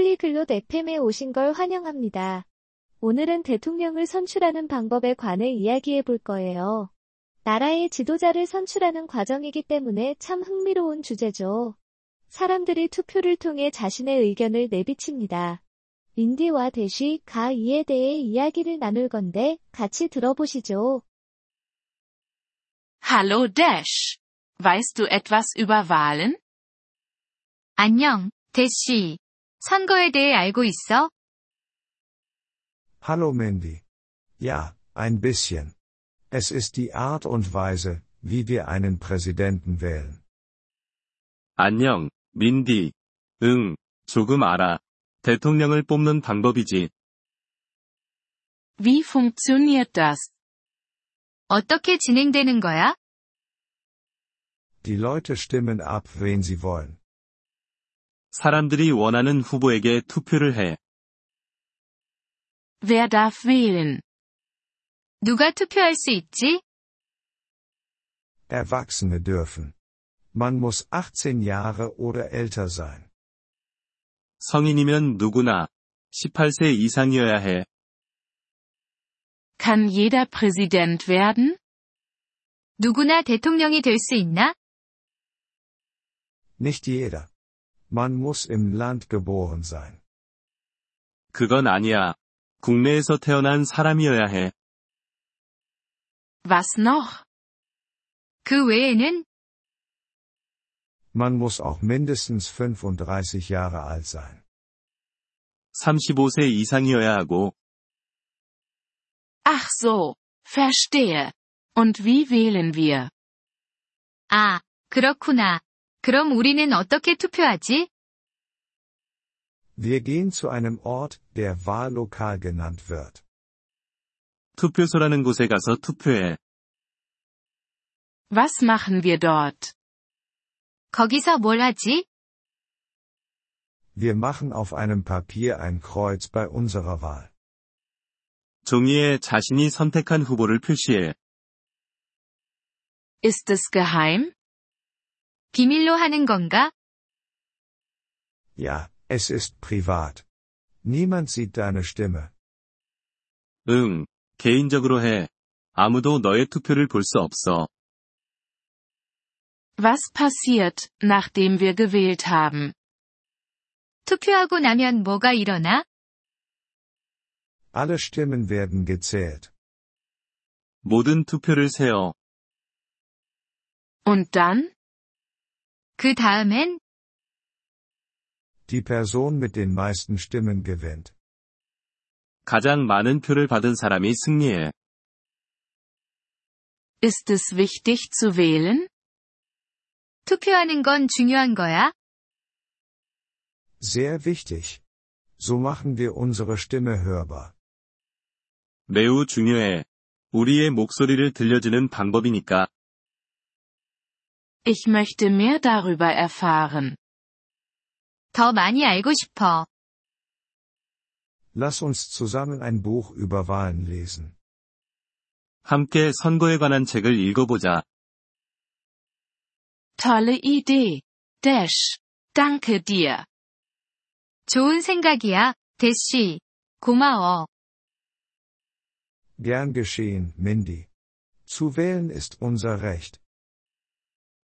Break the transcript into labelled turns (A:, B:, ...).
A: 폴리글롯 FM에 오신 걸 환영합니다. 오늘은 대통령을 선출하는 방법에 관해 이야기해 볼 거예요. 나라의 지도자를 선출하는 과정이기 때문에 참 흥미로운 주제죠. 사람들이 투표를 통해 자신의 의견을 내비칩니다. 인디와 대쉬, 가 이에 대해 이야기를 나눌 건데 같이 들어보시죠.
B: Hallo Dash. Weißt du etwas über Wahlen?
C: 안녕, 대쉬. 선거에 대해 알고 있어?
D: Hallo Mandy. Ja, ein bisschen. Es ist die Art und Weise, wie wir einen Präsidenten wählen.
E: 안녕, 민디. 응, 조금 알아. 대통령을 뽑는 방법이지.
B: Wie funktioniert das?
C: 어떻게 진행되는 거야?
D: Die Leute stimmen ab, wen sie wollen.
E: 사람들이 원하는 후보에게 투표를 해.
B: Wer darf wählen?
C: 누가 투표할 수 있지?
D: Erwachsene dürfen. Man muss 18 Jahre oder älter sein.
E: 성인이면 누구나 18세 이상이어야 해.
B: Kann jeder Präsident werden?
C: 누구나 대통령이 될 수 있나?
D: Nicht jeder. Man muss im Land geboren sein.
E: 그건 아니야. 국내에서 태어난 사람이어야 해.
B: Was noch?
C: 그 외에는
D: Man muss auch mindestens 35 Jahre alt sein.
E: 35세 이상이어야 하고,
B: Ach so, verstehe. Und wie wählen wir?
C: 아, 그렇구나. 그럼 우리는 어떻게 투표하지?
D: Wir gehen zu einem Ort, der Wahllokal genannt wird.
E: 투표소라는 곳에 가서 투표해.
B: Was machen wir dort?
C: 거기서 뭘 하지?
D: Wir machen auf einem Papier ein Kreuz bei unserer Wahl.
E: 종이에 자신이 선택한 후보를 표시해.
B: Ist es geheim?
C: 비밀로 하는 건가?
D: Ja, es ist privat. Niemand sieht deine Stimme.
E: 응, 개인적으로 해. 아무도 너의 투표를 볼 수 없어.
B: Was passiert, nachdem wir gewählt haben?
C: 투표하고 나면 뭐가 일어나?
D: Alle Stimmen werden gezählt.
E: 모든 투표를 세어.
B: Und dann?
C: 그 다음엔
D: Die Person mit den meisten Stimmen gewinnt.
E: 가장 많은 표를 받은 사람이 승리해.
B: Ist es wichtig zu wählen?
C: 투표하는 건 중요한 거야?
D: Sehr wichtig. So machen wir unsere Stimme hörbar.
E: 매우 중요해. 우리의 목소리를 들려주는 방법이니까.
B: Ich möchte mehr darüber erfahren.
C: 더 많이 알고 싶어.
D: Lass uns zusammen ein Buch über Wahlen lesen.
E: 함께 선거에 관한 책을 읽어보자.
B: Tolle Idee. Dash. Danke dir.
C: 좋은 생각이야, 대쉬. 고마워.
D: Gern geschehen, Mindy. Zu wählen ist unser Recht.